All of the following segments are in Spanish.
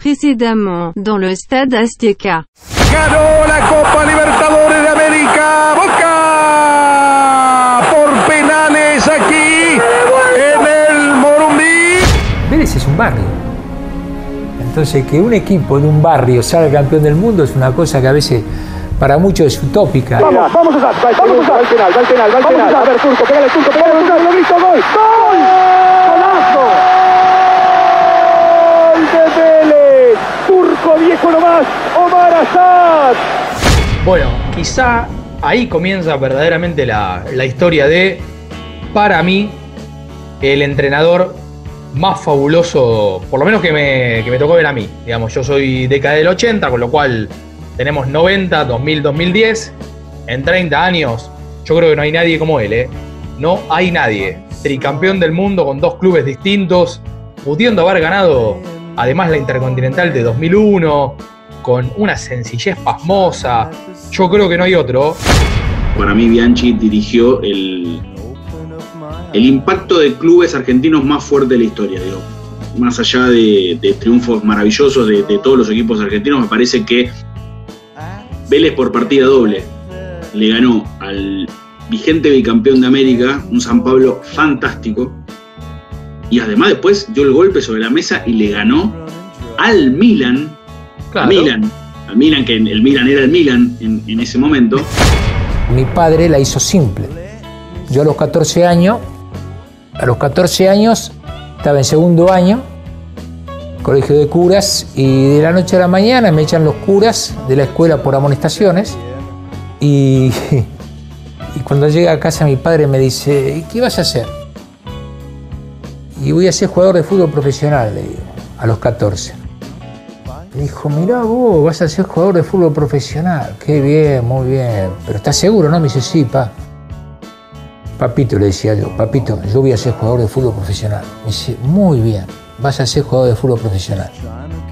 Précédemment, dans le stade Azteca. Ganó la Copa Libertadores de América. Boca por penales aquí en el Morumbí. Vélez es un barrio. Entonces, que un equipo de un barrio salga campeón del mundo es una cosa que a veces para muchos es utópica. Vamos, vamos a usar, vamos a usar. Va al penal, va al penal, va al penal. A ver, Turco, pégale, Turco, pégale, Turco, lo grito, gol. ¡Gol! ¡Golazo! ¡Gol de Vélez! Turco viejo nomás, Omar Azad. Bueno, quizá ahí comienza verdaderamente la, la historia de, para mí, el entrenador más fabuloso, por lo menos que me, que me tocó ver a mí. Digamos, yo soy década del 80, con lo cual tenemos 90, 2000, 2010. En 30 años, yo creo que no hay nadie como él, ¿eh? No hay nadie. Tricampeón del mundo con dos clubes distintos, pudiendo haber ganado además la Intercontinental de 2001, con una sencillez pasmosa. Yo creo que no hay otro. Para mí Bianchi dirigió el, el impacto de clubes argentinos más fuerte de la historia. Digo. Más allá de, triunfos maravillosos de, todos los equipos argentinos, me parece que Vélez por partida doble le ganó al vigente bicampeón de América, un San Pablo fantástico, y además después dio el golpe sobre la mesa y le ganó al Milan, Claro. al Milan, al Milan, que el Milan era el Milan en, en ese momento. Mi padre la hizo simple. Yo a los 14 años, a los 14 años estaba en segundo año, colegio de curas, y de la noche a la mañana me echan los curas de la escuela por amonestaciones. Y, y cuando llega a casa mi padre me dice, "¿Y ¿qué vas a hacer? Y voy a ser jugador de fútbol profesional, le digo, a los 14. Me dijo, mirá vos, vas a ser jugador de fútbol profesional. Qué bien, muy bien. Pero ¿estás seguro, no? Me dice, sí, pa. Papito, le decía yo, papito, yo voy a ser jugador de fútbol profesional. Me dice, muy bien, vas a ser jugador de fútbol profesional.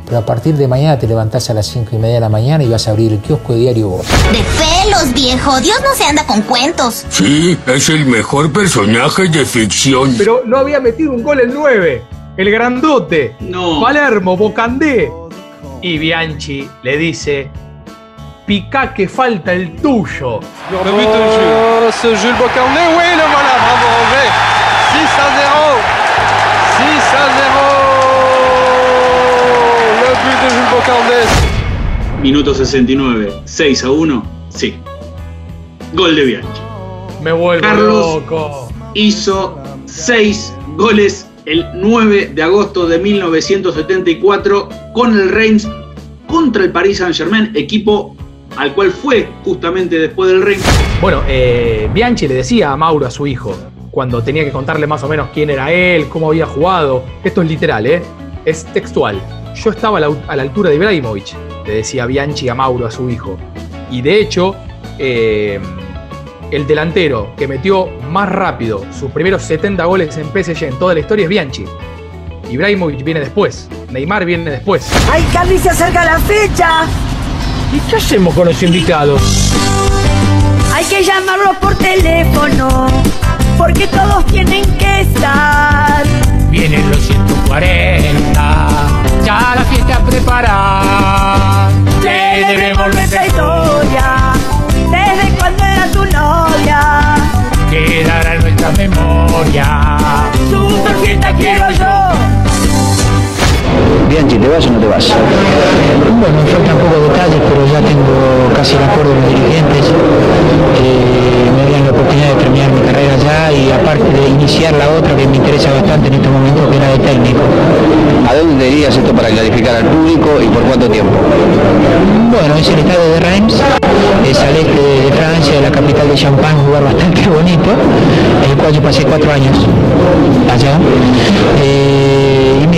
Pero a partir de mañana te levantás a las 5 y media de la mañana y vas a abrir el kiosco de Diario Voz. De pelos, viejo. Dios no se anda con cuentos. Sí, es el mejor personaje de ficción. Pero no había metido un gol el 9, el grandote. No. Palermo, Bocandé. Y Bianchi le dice, pica que falta el tuyo. Le but de Jules. Jules Bocandé, oui, le voilà, bravo Roger. 6 à 0. 6 à 0. Minuto 69, 6 a 1, sí. Gol de Bianchi. Me vuelvo Carlos. loco. Hizo 6 goles el 9 de agosto de 1974 con el Reims contra el Paris Saint-Germain, equipo al cual fue justamente después del Reims. Bueno, eh, Bianchi le decía a Mauro, a su hijo, cuando tenía que contarle más o menos quién era él, cómo había jugado. Esto es literal, ¿eh? Es textual. Yo estaba a la, a la altura de Ibrahimovic, le decía Bianchi a Mauro, a su hijo. Y de hecho, eh, el delantero que metió más rápido sus primeros 70 goles en PSG en toda la historia es Bianchi. Ibrahimovic viene después, Neymar viene después. ¡Ay, Carly, se acerca la fecha! ¿Y qué hacemos con los invitados? Hay que llamarlos por teléfono, porque todos tienen que estar. Vienen los 140, ya la fiesta preparada. Te debemos nuestra historia, desde cuando era tu novia. Quedará en nuestra memoria. Super fiesta quiero yo. Bianchi, ¿te vas o no te vas? Bueno, faltan pocos detalles, pero ya tengo casi el acuerdo con los dirigentes. Eh, me dieron la oportunidad de terminar mi carrera allá y aparte de iniciar la otra que me interesa bastante en este momento, que era de técnico. ¿A dónde te irías esto para clarificar al público y por cuánto tiempo? Bueno, es el estadio de Reims, es al este de Francia, de la capital de Champagne, un lugar bastante bonito, en el cual yo pasé cuatro años allá. Eh,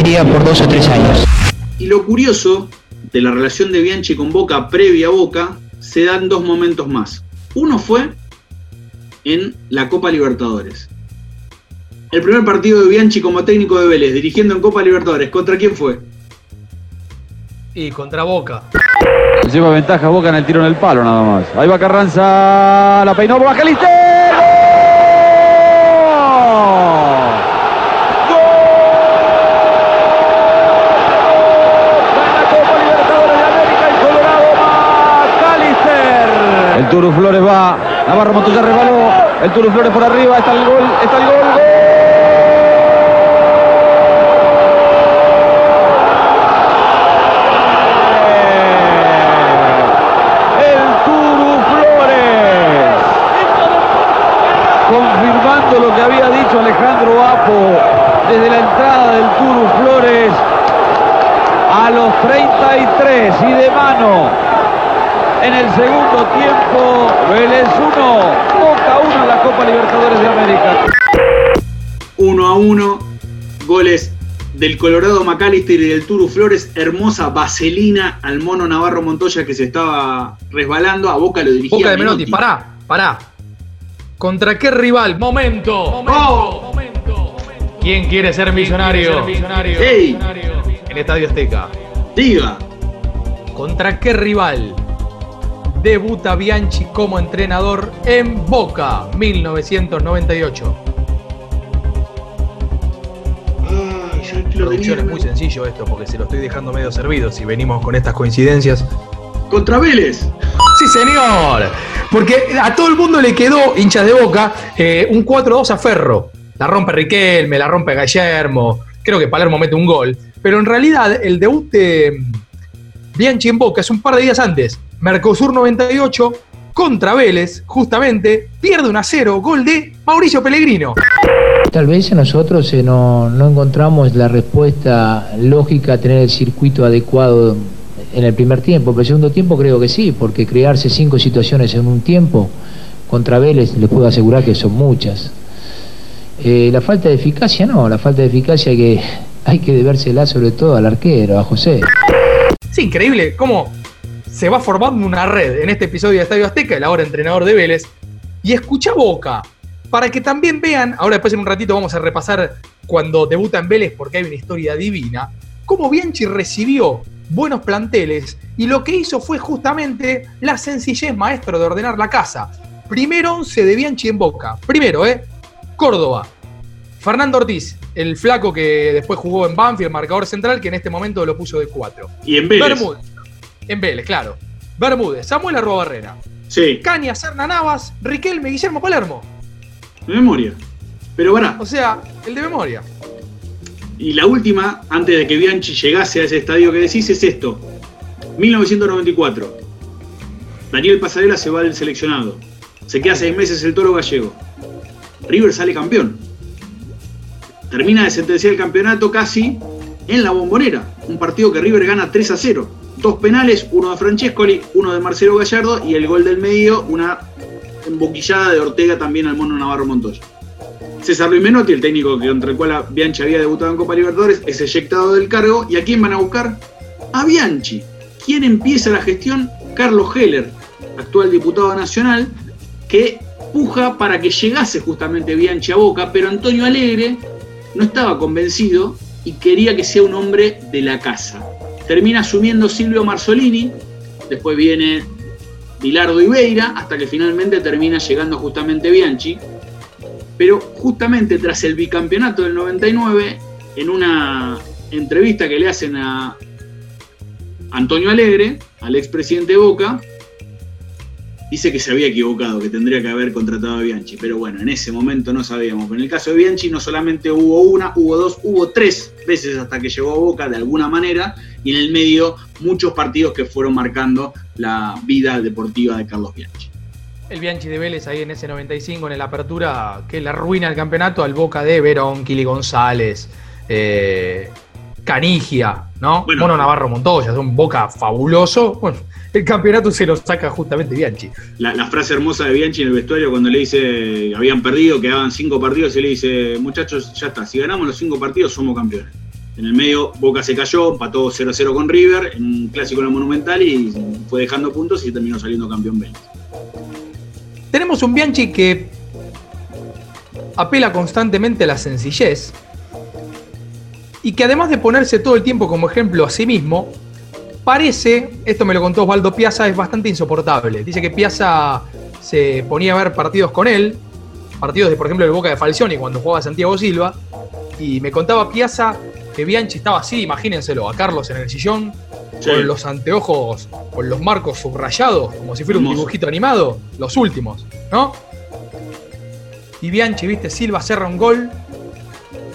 y me iría por dos o tres años. Y lo curioso de la relación de Bianchi con Boca previa a Boca se dan dos momentos más. Uno fue en la Copa Libertadores. El primer partido de Bianchi como técnico de Vélez, dirigiendo en Copa Libertadores, ¿contra quién fue? Y contra Boca. Lleva ventaja Boca en el tiro en el palo nada más. Ahí va Carranza, la peinó Bajalister. Turu Flores va. Navarro Montoya resbaló. El Turu Flores por arriba. Está el gol. Está el gol. ¡Gol! El Turu Flores. Confirmando lo que había dicho Alejandro Apo desde la entrada del Turu Flores a los 33 y de mano en el segundo tiempo Vélez 1, Boca 1 en la Copa Libertadores de América. 1 a 1, goles del Colorado McAllister y del Turu Flores, hermosa vaselina al mono Navarro Montoya que se estaba resbalando, a Boca lo dirigía Boca de Menotti, pará, pará. ¿Contra qué rival? Momento. Oh. ¿Quién quiere ser millonario? ¡Ey! En Estadio Azteca. Diga. ¿Contra qué rival debuta Bianchi como entrenador en Boca 1998? Ay, lo Producción es muy sencillo esto porque se lo estoy dejando medio servido si venimos con estas coincidencias. Contra Vélez. Sí, señor. Porque a todo el mundo le quedó, hinchas de boca, eh, un 4-2 a Ferro. La rompe Riquelme, la rompe Gallermo. Creo que Palermo mete un gol. Pero en realidad, el debut de Bianchi en Boca es un par de días antes. Mercosur 98 contra Vélez, justamente, pierde un a 0, gol de Mauricio Pellegrino. Tal vez nosotros eh, no, no encontramos la respuesta lógica a tener el circuito adecuado en el primer tiempo, pero el segundo tiempo creo que sí, porque crearse cinco situaciones en un tiempo contra Vélez les puedo asegurar que son muchas. Eh, la falta de eficacia no, la falta de eficacia que hay que debérsela sobre todo al arquero, a José. Es increíble cómo se va formando una red en este episodio de Estadio Azteca, el ahora entrenador de Vélez, y escucha Boca, para que también vean, ahora después en un ratito vamos a repasar cuando debuta en Vélez, porque hay una historia divina, cómo Bianchi recibió buenos planteles y lo que hizo fue justamente la sencillez maestro de ordenar la casa. Primero 11 de Bianchi en Boca. Primero, ¿eh? Córdoba. Fernando Ortiz, el flaco que después jugó en Banfield, marcador central, que en este momento lo puso de 4. Y en Vélez. Bermúdez. En Vélez, claro. Bermúdez, Samuel Arroba Barrera. Sí, Caña, Serna Navas, Riquelme, Guillermo Palermo. de memoria. Pero pará. O sea, el de memoria. Y la última, antes de que Bianchi llegase a ese estadio que decís, es esto. 1994. Daniel Pasarela se va del seleccionado. Se queda seis meses el toro gallego. River sale campeón. Termina de sentenciar el campeonato casi en la bombonera. Un partido que River gana 3 a 0. Dos penales, uno de Francescoli, uno de Marcelo Gallardo y el gol del medio, una emboquillada de Ortega también al mono Navarro Montoya. César Luis Menotti, el técnico contra el cual Bianchi había debutado en Copa Libertadores, es eyectado del cargo. ¿Y a quién van a buscar? A Bianchi. ¿Quién empieza la gestión? Carlos Heller, actual diputado nacional, que puja para que llegase justamente Bianchi a Boca, pero Antonio Alegre no estaba convencido y quería que sea un hombre de la casa. Termina asumiendo Silvio Marzolini, después viene Bilardo Ibeira, hasta que finalmente termina llegando justamente Bianchi. Pero justamente tras el bicampeonato del 99, en una entrevista que le hacen a Antonio Alegre, al expresidente de Boca, dice que se había equivocado, que tendría que haber contratado a Bianchi. Pero bueno, en ese momento no sabíamos. Pero en el caso de Bianchi no solamente hubo una, hubo dos, hubo tres veces hasta que llegó a Boca de alguna manera. Y en el medio muchos partidos que fueron marcando la vida deportiva de Carlos Bianchi. El Bianchi de Vélez ahí en ese 95 en el apertura que le arruina el campeonato al Boca de Verón, Kili González, eh, Canigia, ¿no? Bueno. Mono Navarro Montoya, es un Boca fabuloso. Bueno, el campeonato se lo saca justamente Bianchi. La, la frase hermosa de Bianchi en el vestuario cuando le dice habían perdido, quedaban cinco partidos y le dice, muchachos, ya está, si ganamos los cinco partidos somos campeones. En el medio Boca se cayó, empató 0-0 con River en un clásico en la Monumental y fue dejando puntos y terminó saliendo campeón Vélez. Tenemos un Bianchi que apela constantemente a la sencillez y que además de ponerse todo el tiempo como ejemplo a sí mismo, parece, esto me lo contó Osvaldo Piazza, es bastante insoportable. Dice que Piazza se ponía a ver partidos con él, partidos de, por ejemplo, el Boca de Falcioni cuando jugaba Santiago Silva, y me contaba Piazza que Bianchi estaba así, imagínenselo, a Carlos en el sillón, Sí. con los anteojos, con los marcos subrayados, como si fuera un dibujito animado, los últimos, ¿no? Y Bianchi, viste, Silva cerra un gol,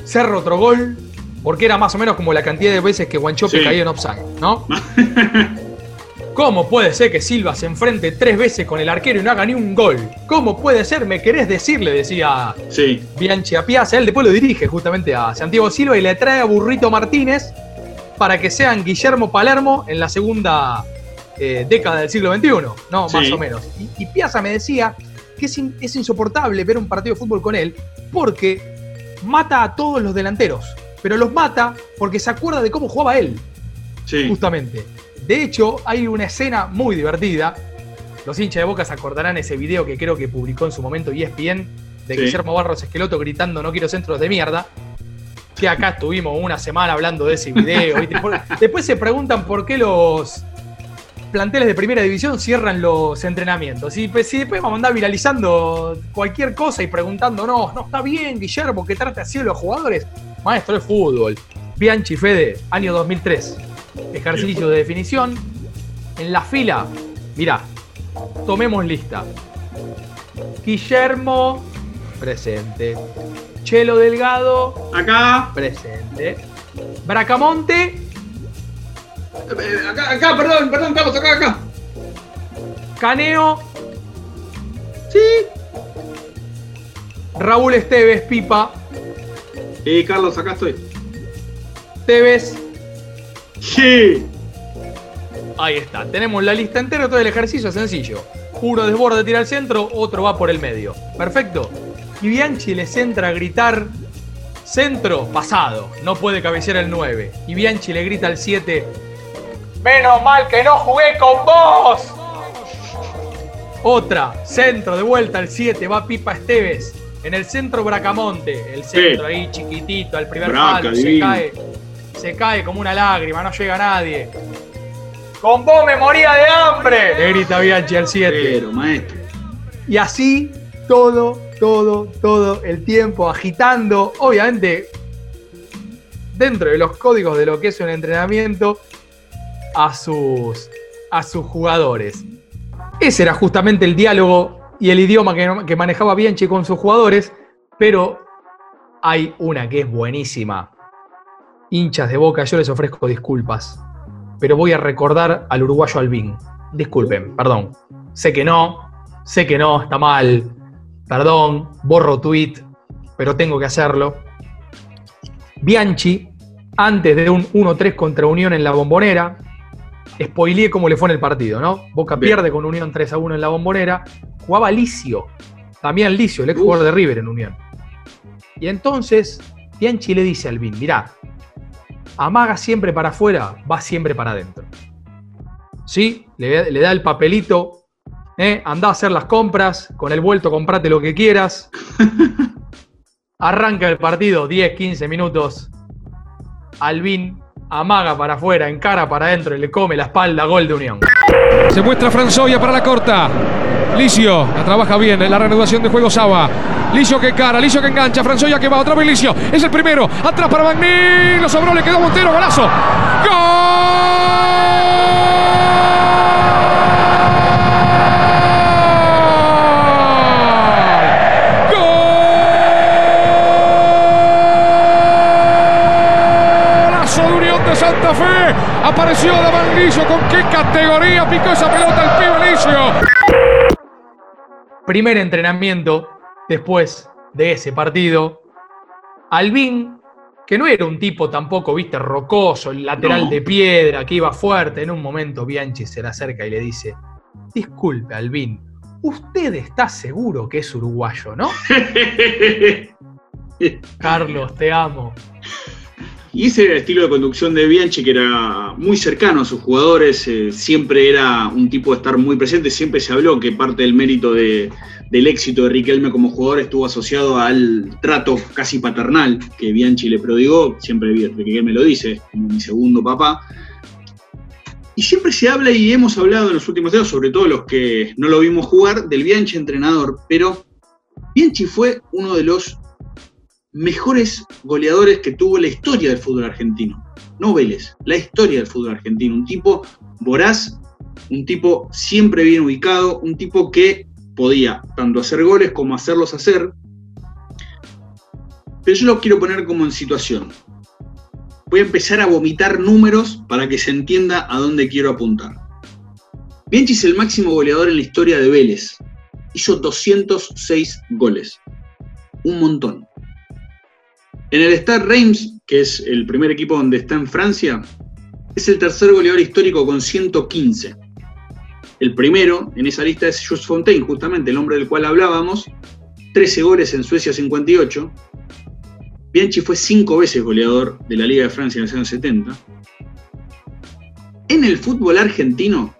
cerra otro gol, porque era más o menos como la cantidad de veces que Guanchope Sí. caía en offside, ¿no? ¿Cómo puede ser que Silva se enfrente tres veces con el arquero y no haga ni un gol? ¿Cómo puede ser? ¿Me querés decir? Le decía Sí. Bianchi a Piazza. Él después lo dirige justamente a Santiago Silva y le trae a Burrito Martínez para que sean Guillermo Palermo en la segunda eh, década del siglo XXI, ¿no? Sí. Más o menos. Y, y Piazza me decía que es, in- es insoportable ver un partido de fútbol con él porque mata a todos los delanteros, pero los mata porque se acuerda de cómo jugaba él, Sí. justamente. De hecho, hay una escena muy divertida. Los hinchas de Boca se acordarán ese video que creo que publicó en su momento ESPN de Sí. Guillermo Barros Esqueloto gritando no quiero centros de mierda. Que acá estuvimos una semana hablando de ese video. Después se preguntan por qué los planteles de primera división cierran los entrenamientos. Y pues, si después vamos a andar viralizando cualquier cosa y preguntándonos, no está bien, Guillermo, que trate así a los jugadores. Maestro de fútbol. Bianchi Fede, año 2003. Ejercicio de definición. En la fila, mirá, tomemos lista. Guillermo, presente. Chelo Delgado, Acá. presente. Bracamonte, Eh, Acá, acá, perdón, perdón, Carlos, acá, acá. Caneo, Sí. Raúl Esteves, Pipa, Eh, Carlos, acá estoy. Tevez. Sí. Ahí está, tenemos la lista entera, todo el ejercicio es sencillo. Uno desborda, tira al centro, otro va por el medio. Perfecto. Y Bianchi les entra a gritar centro pasado, no puede cabecear el 9. Y Bianchi le grita al 7, menos mal que no jugué con vos. Otra, centro de vuelta al 7, va Pipa Esteves. En el centro Bracamonte, el centro ahí chiquitito, al primer Braca, palo, se cae, se cae como una lágrima, no llega nadie. Con vos me moría de hambre, le grita Bianchi al 7. Pero, maestro. Y así todo, todo, todo el tiempo agitando, obviamente, dentro de los códigos de lo que es un entrenamiento, a sus, a sus jugadores. Ese era justamente el diálogo y el idioma que, manejaba Bianchi con sus jugadores, pero hay una que es buenísima. Hinchas de boca, yo les ofrezco disculpas, pero voy a recordar al uruguayo Albín. Disculpen, perdón. Sé que no, sé que no, está mal. Perdón, borro tweet, pero tengo que hacerlo. Bianchi, antes de un 1-3 contra Unión en la bombonera, spoileé cómo le fue en el partido, ¿no? Boca Bien. pierde con Unión 3 a 1 en la bombonera. Jugaba Licio, también Licio, el ex jugador de River en Unión. Y entonces Bianchi le dice a Albín, mirá, amaga siempre para afuera, va siempre para adentro. ¿Sí? Le, le da el papelito, ¿eh? andá a hacer las compras, con el vuelto comprate lo que quieras. Arranca el partido, 10, 15 minutos. Albín amaga para afuera, encara para adentro y le come la espalda, gol de Unión. Se muestra Franzoya para la corta. Licio, la trabaja bien en la reanudación de juego Saba. Licio que cara, Licio que engancha, Franzoya que va, otra vez Licio. Es el primero, atrás para Magni. Lo sobró, le quedó Montero, golazo. Golazo de Unión de Santa Fe. Apareció Licio. ¿Con qué categoría picó esa pelota el pibe? Primer entrenamiento después de ese partido. Albín, que no era un tipo tampoco, viste, rocoso, el lateral No. de piedra, que iba fuerte. En un momento Bianchi se le acerca y le dice, disculpe Albín, usted está seguro que es uruguayo, ¿no? Carlos, te amo. Y ese era el estilo de conducción de Bianchi, que era muy cercano a sus jugadores, eh, siempre era un tipo de estar muy presente, siempre se habló que parte del mérito de- del éxito de Riquelme como jugador estuvo asociado al trato casi paternal que Bianchi le prodigó, siempre Riquelme lo dice, como mi segundo papá. Y siempre se habla y hemos hablado en los últimos años, sobre todo los que no lo vimos jugar, del Bianchi entrenador, pero Bianchi fue uno de los mejores goleadores que tuvo la historia del fútbol argentino. No Vélez, la historia del fútbol argentino. Un tipo voraz, un tipo siempre bien ubicado, un tipo que podía tanto hacer goles como hacerlos hacer. Pero yo lo quiero poner como en situación. Voy a empezar a vomitar números para que se entienda a dónde quiero apuntar. Bianchi es el máximo goleador en la historia de Vélez. Hizo 206 goles. Un montón. En el Stade Reims, que es el primer equipo donde está en Francia, es el tercer goleador histórico con 115. El primero en esa lista es Jules Fontaine, justamente el hombre del cual hablábamos, 13 goles en Suecia 58. Bianchi fue cinco veces goleador de la Liga de Francia en los años 70. En el fútbol argentino,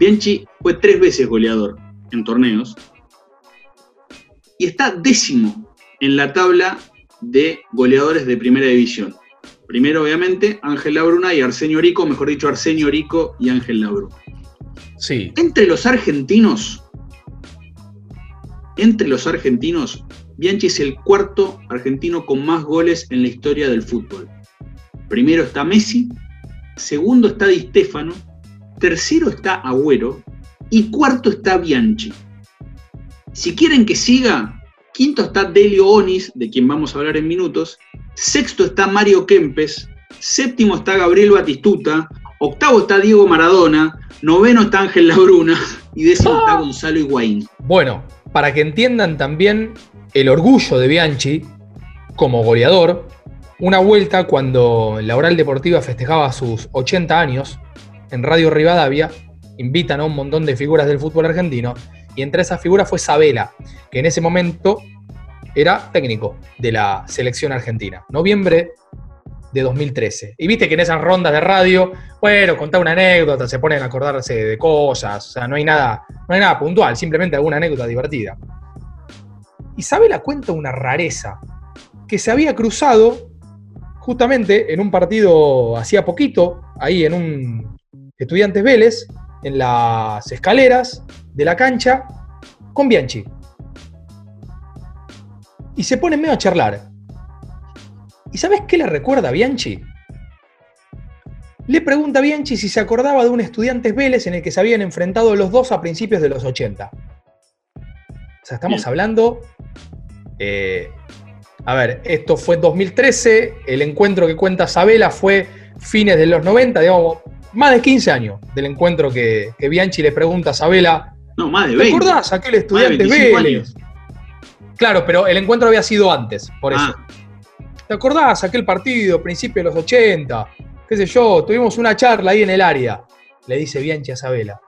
Bianchi fue tres veces goleador en torneos y está décimo en la tabla de goleadores de primera división. Primero, obviamente, Ángel Labruna y Arsenio Rico, mejor dicho, Arsenio Rico y Ángel Labruna. Sí. Entre los argentinos, entre los argentinos, Bianchi es el cuarto argentino con más goles en la historia del fútbol. Primero está Messi, segundo está Di Stefano, tercero está Agüero y cuarto está Bianchi. Si quieren que siga, quinto está Delio Onis, de quien vamos a hablar en minutos, sexto está Mario Kempes, séptimo está Gabriel Batistuta, octavo está Diego Maradona, noveno está Ángel Labruna. Y décimo está Gonzalo Higuaín. Bueno, para que entiendan también el orgullo de Bianchi como goleador, una vuelta cuando la Oral Deportiva festejaba sus 80 años, en Radio Rivadavia, invitan a un montón de figuras del fútbol argentino, y entre esas figuras fue Sabela, que en ese momento era técnico de la selección argentina. Noviembre de 2013. Y viste que en esas rondas de radio, bueno, contar una anécdota, se ponen a acordarse de cosas, o sea, no hay nada, no hay nada puntual, simplemente alguna anécdota divertida. Isabela cuenta una rareza, que se había cruzado justamente en un partido hacía poquito, ahí en un Estudiantes Vélez, en las escaleras de la cancha, con Bianchi. Y se ponen medio a charlar. ¿Y sabes qué le recuerda a Bianchi? Le pregunta a Bianchi si se acordaba de un Estudiantes Vélez en el que se habían enfrentado los dos a principios de los 80. O sea, estamos hablando. eh, a ver, esto fue 2013. El encuentro que cuenta Sabela fue fines de los 90, digamos, más de 15 años del encuentro que, que Bianchi le pregunta a Sabela. No, más de ¿Te 20. acordás aquel estudiante 25 Vélez? años. Claro, pero el encuentro había sido antes, por eso. Ah. ¿Te acordás aquel partido, principio de los 80? ¿Qué sé yo? Tuvimos una charla ahí en el área, le dice Bianchi a Sabela.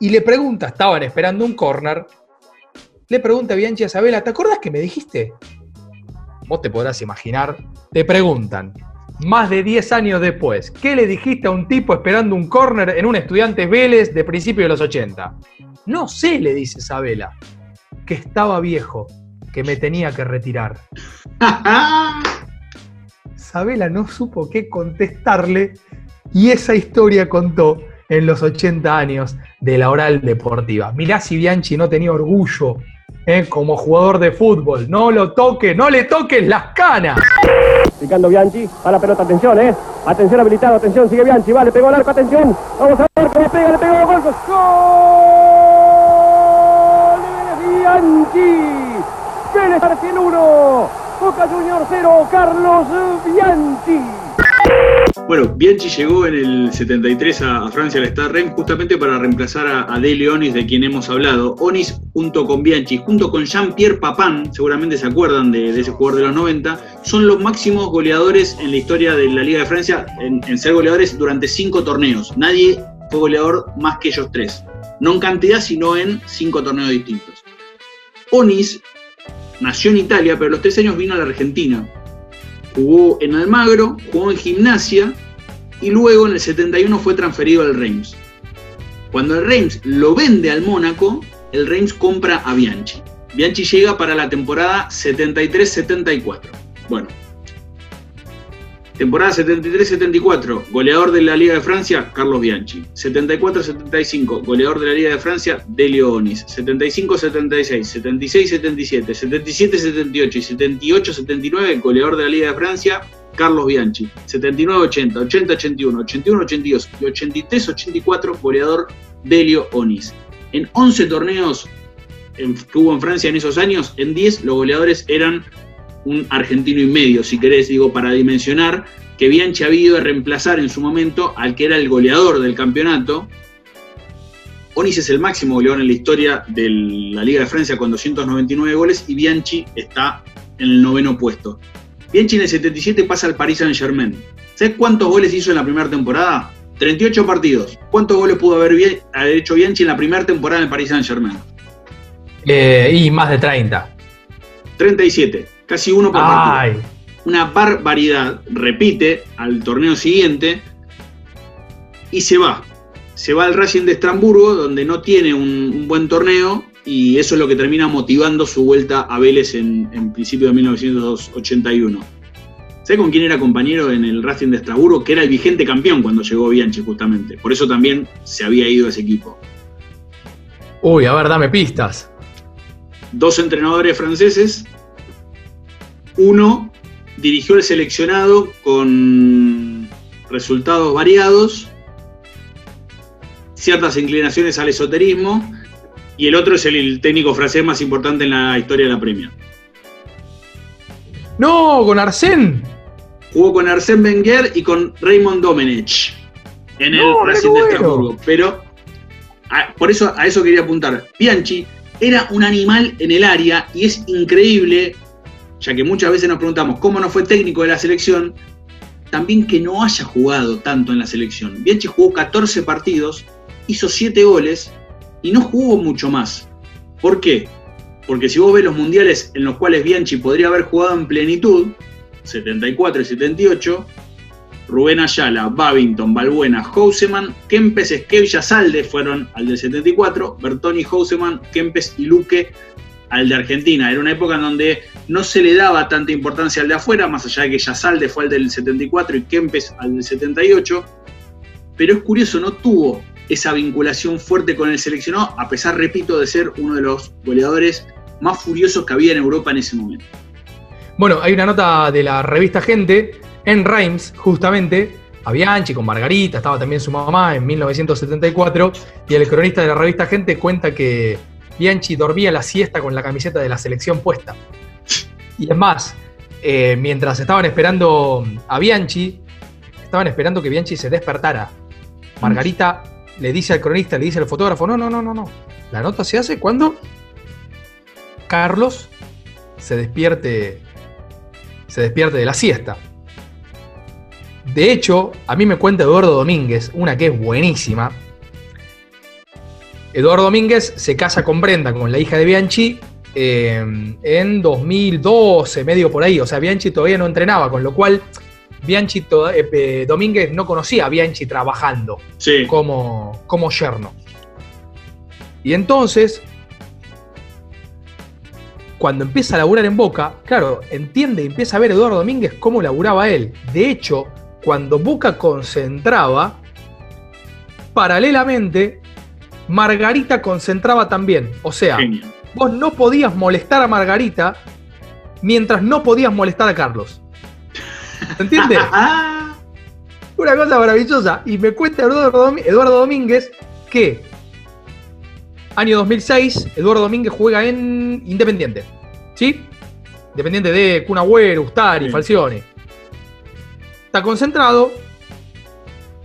Y le pregunta, estaban esperando un corner, le pregunta Bianchi a Sabela, ¿te acordás que me dijiste? Vos te podrás imaginar, te preguntan, más de 10 años después, ¿qué le dijiste a un tipo esperando un corner en un Estudiantes Vélez de principio de los 80? No sé, le dice Sabela, que estaba viejo, que me tenía que retirar. Sabela no supo qué contestarle y esa historia contó en los 80 años de la oral deportiva. Mirá si Bianchi no tenía orgullo eh, como jugador de fútbol. No lo toques, no le toques las canas. Picando Bianchi, a la pelota, atención, eh. Atención habilitado, atención, sigue Bianchi, vale, pegó al arco, atención. Vamos a ver cómo pega, le pegó, gol, gol Bianchi. Vélez Arfiel 1, Boca Junior 0, Carlos Bianchi. Bueno, Bianchi llegó en el 73 a, a Francia al Stade Reims justamente para reemplazar a, a Dele Onis, de quien hemos hablado. Onis junto con Bianchi, junto con Jean-Pierre Papin, seguramente se acuerdan de, de ese jugador de los 90, son los máximos goleadores en la historia de la Liga de Francia en, en ser goleadores durante cinco torneos. Nadie fue goleador más que ellos tres. No en cantidad, sino en cinco torneos distintos. Onis nació en Italia, pero a los tres años vino a la Argentina jugó en Almagro, jugó en Gimnasia y luego en el 71 fue transferido al Reims. Cuando el Reims lo vende al Mónaco, el Reims compra a Bianchi. Bianchi llega para la temporada 73-74. Bueno, Temporada 73-74, goleador de la Liga de Francia, Carlos Bianchi. 74-75, goleador de la Liga de Francia, Delio Onis. 75-76, 76-77, 77-78 y 78-79, goleador de la Liga de Francia, Carlos Bianchi. 79-80, 80-81, 81-82 y 83-84, goleador Delio Onis. En 11 torneos que hubo en Francia en esos años, en 10 los goleadores eran un argentino y medio, si querés, digo, para dimensionar que Bianchi había ido a reemplazar en su momento al que era el goleador del campeonato. Onis es el máximo goleador en la historia de la Liga de Francia con 299 goles y Bianchi está en el noveno puesto. Bianchi en el 77 pasa al Paris Saint Germain. ¿Sabes cuántos goles hizo en la primera temporada? 38 partidos. ¿Cuántos goles pudo haber, hecho Bianchi en la primera temporada en el Paris Saint Germain? Eh, y más de 30. 37, casi uno por partido. Ay, Una barbaridad. Repite al torneo siguiente y se va. Se va al Racing de Estrasburgo, donde no tiene un, un buen torneo, y eso es lo que termina motivando su vuelta a Vélez en, en principio de 1981. ¿Sabe con quién era compañero en el Racing de Estrasburgo? Que era el vigente campeón cuando llegó Bianchi, justamente. Por eso también se había ido a ese equipo. uy, a ver, dame pistas. dos entrenadores franceses. Uno dirigió el seleccionado con resultados variados, ciertas inclinaciones al esoterismo, y el otro es el técnico francés más importante en la historia de la Premier. No, con Arsène. Jugó con Arsène Wenger y con Raymond Domenech en el No, Racing de. Estrasburgo. Pero a- por eso a eso quería apuntar. Bianchi era un animal en el área y es increíble, ya que muchas veces nos preguntamos cómo no fue técnico de la selección, también que no haya jugado tanto en la selección. Bianchi jugó 14 partidos, hizo 7 goles y no jugó mucho más. ¿Por qué? Porque si vos ves los mundiales en los cuales Bianchi podría haber jugado en plenitud, 74 y 78, Rubén Ayala, Babington, Balbuena, Houseman, Kempes, Esquevilla, Salde fueron al del 74, Bertoni, Houseman, Kempes y Luque al de Argentina. Era una época en donde no se le daba tanta importancia al de afuera, más allá de que Yasalde fue al del 74 y Kempes al del 78. Pero es curioso, no tuvo esa vinculación fuerte con el seleccionado, a pesar, repito, de ser uno de los goleadores más furiosos que había en Europa en ese momento. Bueno, hay una nota de la revista Gente en Reims, justamente, a Bianchi con Margarita, estaba también su mamá en 1974, y el cronista de la revista Gente cuenta que Bianchi dormía la siesta con la camiseta de la selección puesta. Y es más, eh, mientras estaban esperando a Bianchi, estaban esperando que Bianchi se despertara. Margarita le dice al cronista, le dice al fotógrafo, no, no, no, no, no. La nota se hace cuando Carlos se despierte se despierte de la siesta. De hecho, a mí me cuenta Eduardo Domínguez, una que es buenísima. Eduardo Domínguez se casa con Brenda, con la hija de Bianchi, eh, en 2012, medio por ahí. O sea, Bianchi todavía no entrenaba, con lo cual Bianchi eh, eh, Domínguez no conocía a Bianchi trabajando como, como yerno. Y entonces, cuando empieza a laburar en Boca, claro, entiende y empieza a ver Eduardo Domínguez cómo laburaba él. De hecho, cuando Boca concentraba, paralelamente, Margarita concentraba también. O sea, vos no podías molestar a Margarita mientras no podías molestar a Carlos. ¿Se entiende? Una cosa maravillosa. Y me cuenta Eduardo, Domínguez que año 2006, Eduardo Domínguez juega en Independiente. ¿Sí? Independiente de Kun Agüero, Ustari, Falcioni. Está concentrado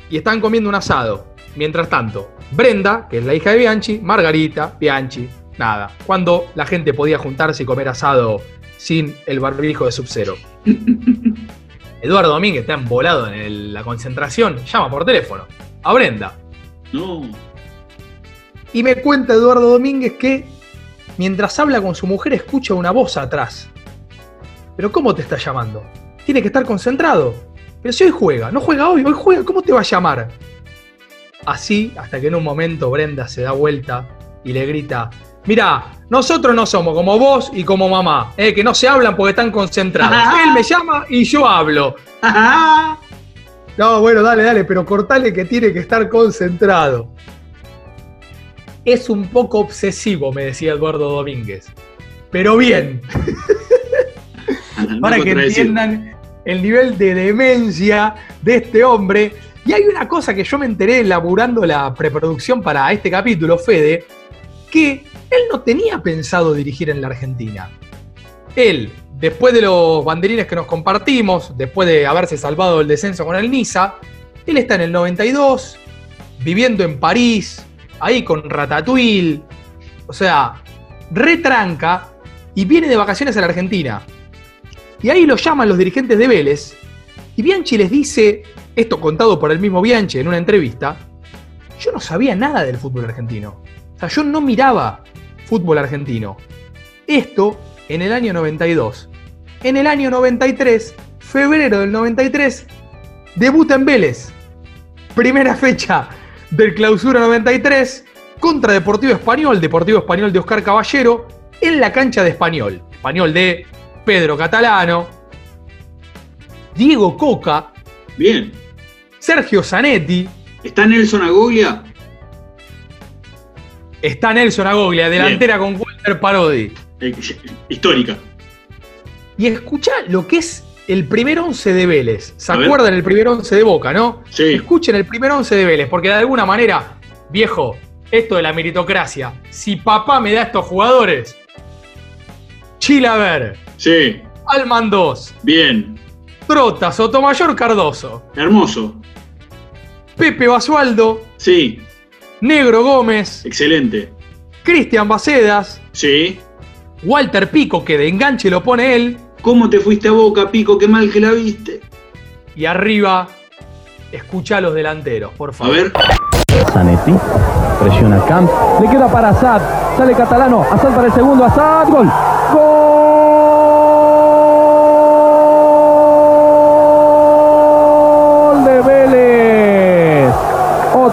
y están comiendo un asado. Mientras tanto, Brenda, que es la hija de Bianchi, Margarita, Bianchi, nada. Cuando la gente podía juntarse y comer asado sin el barbijo de Sub-Zero. Eduardo Domínguez está embolado en el- la concentración, llama por teléfono a Brenda. No. Y me cuenta Eduardo Domínguez que mientras habla con su mujer escucha una voz atrás. ¿Pero cómo te está llamando? Tiene que estar concentrado. Pero si hoy juega, no juega hoy, hoy juega, ¿cómo te va a llamar? Así, hasta que en un momento Brenda se da vuelta y le grita, mirá, nosotros no somos como vos y como mamá, eh, que no se hablan porque están concentrados. Él me llama y yo hablo. No, bueno, dale, dale, pero cortale que tiene que estar concentrado. Es un poco obsesivo, me decía Eduardo Domínguez. Pero bien. Para que entiendan el nivel de demencia de este hombre. Y hay una cosa que yo me enteré elaborando la preproducción para este capítulo, Fede, que él no tenía pensado dirigir en la Argentina. Él, después de los banderines que nos compartimos, después de haberse salvado del descenso con el Niza, él está en el 92, viviendo en París, ahí con Ratatouille, o sea, retranca y viene de vacaciones a la Argentina. Y ahí lo llaman los dirigentes de Vélez y Bianchi les dice, esto contado por el mismo Bianchi en una entrevista, yo no sabía nada del fútbol argentino. O sea, yo no miraba fútbol argentino. Esto en el año 92. En el año 93, febrero del 93, debuta en Vélez. Primera fecha del clausura 93 contra Deportivo Español, Deportivo Español de Oscar Caballero, en la cancha de Español. Español de Pedro Catalano, Diego Coca. Bien. Sergio Zanetti. ¿Está Nelson Agoglia? Está Nelson Agoglia, delantera con Walter Parodi. Eh, histórica. Y escucha lo que es el primer once de Vélez. ¿Se acuerdan el primer once de Boca, no? Sí. Escuchen el primer once de Vélez, porque de alguna manera, viejo, esto de la meritocracia, si papá me da estos jugadores, Chilaver. Sí. Alman 2. Bien. Trota, Sotomayor, Cardoso. Hermoso. Pepe Basualdo. Sí. Negro Gómez. Excelente. Cristian Bacedas. Sí. Walter Pico, que de enganche lo pone él. ¿Cómo te fuiste a boca, Pico? Qué mal que la viste. Y arriba, escucha a los delanteros, por favor. A ver. Zanetti, presiona Camp, le queda para Assad, sale Catalano, Assad para el segundo, Assad, gol. Gol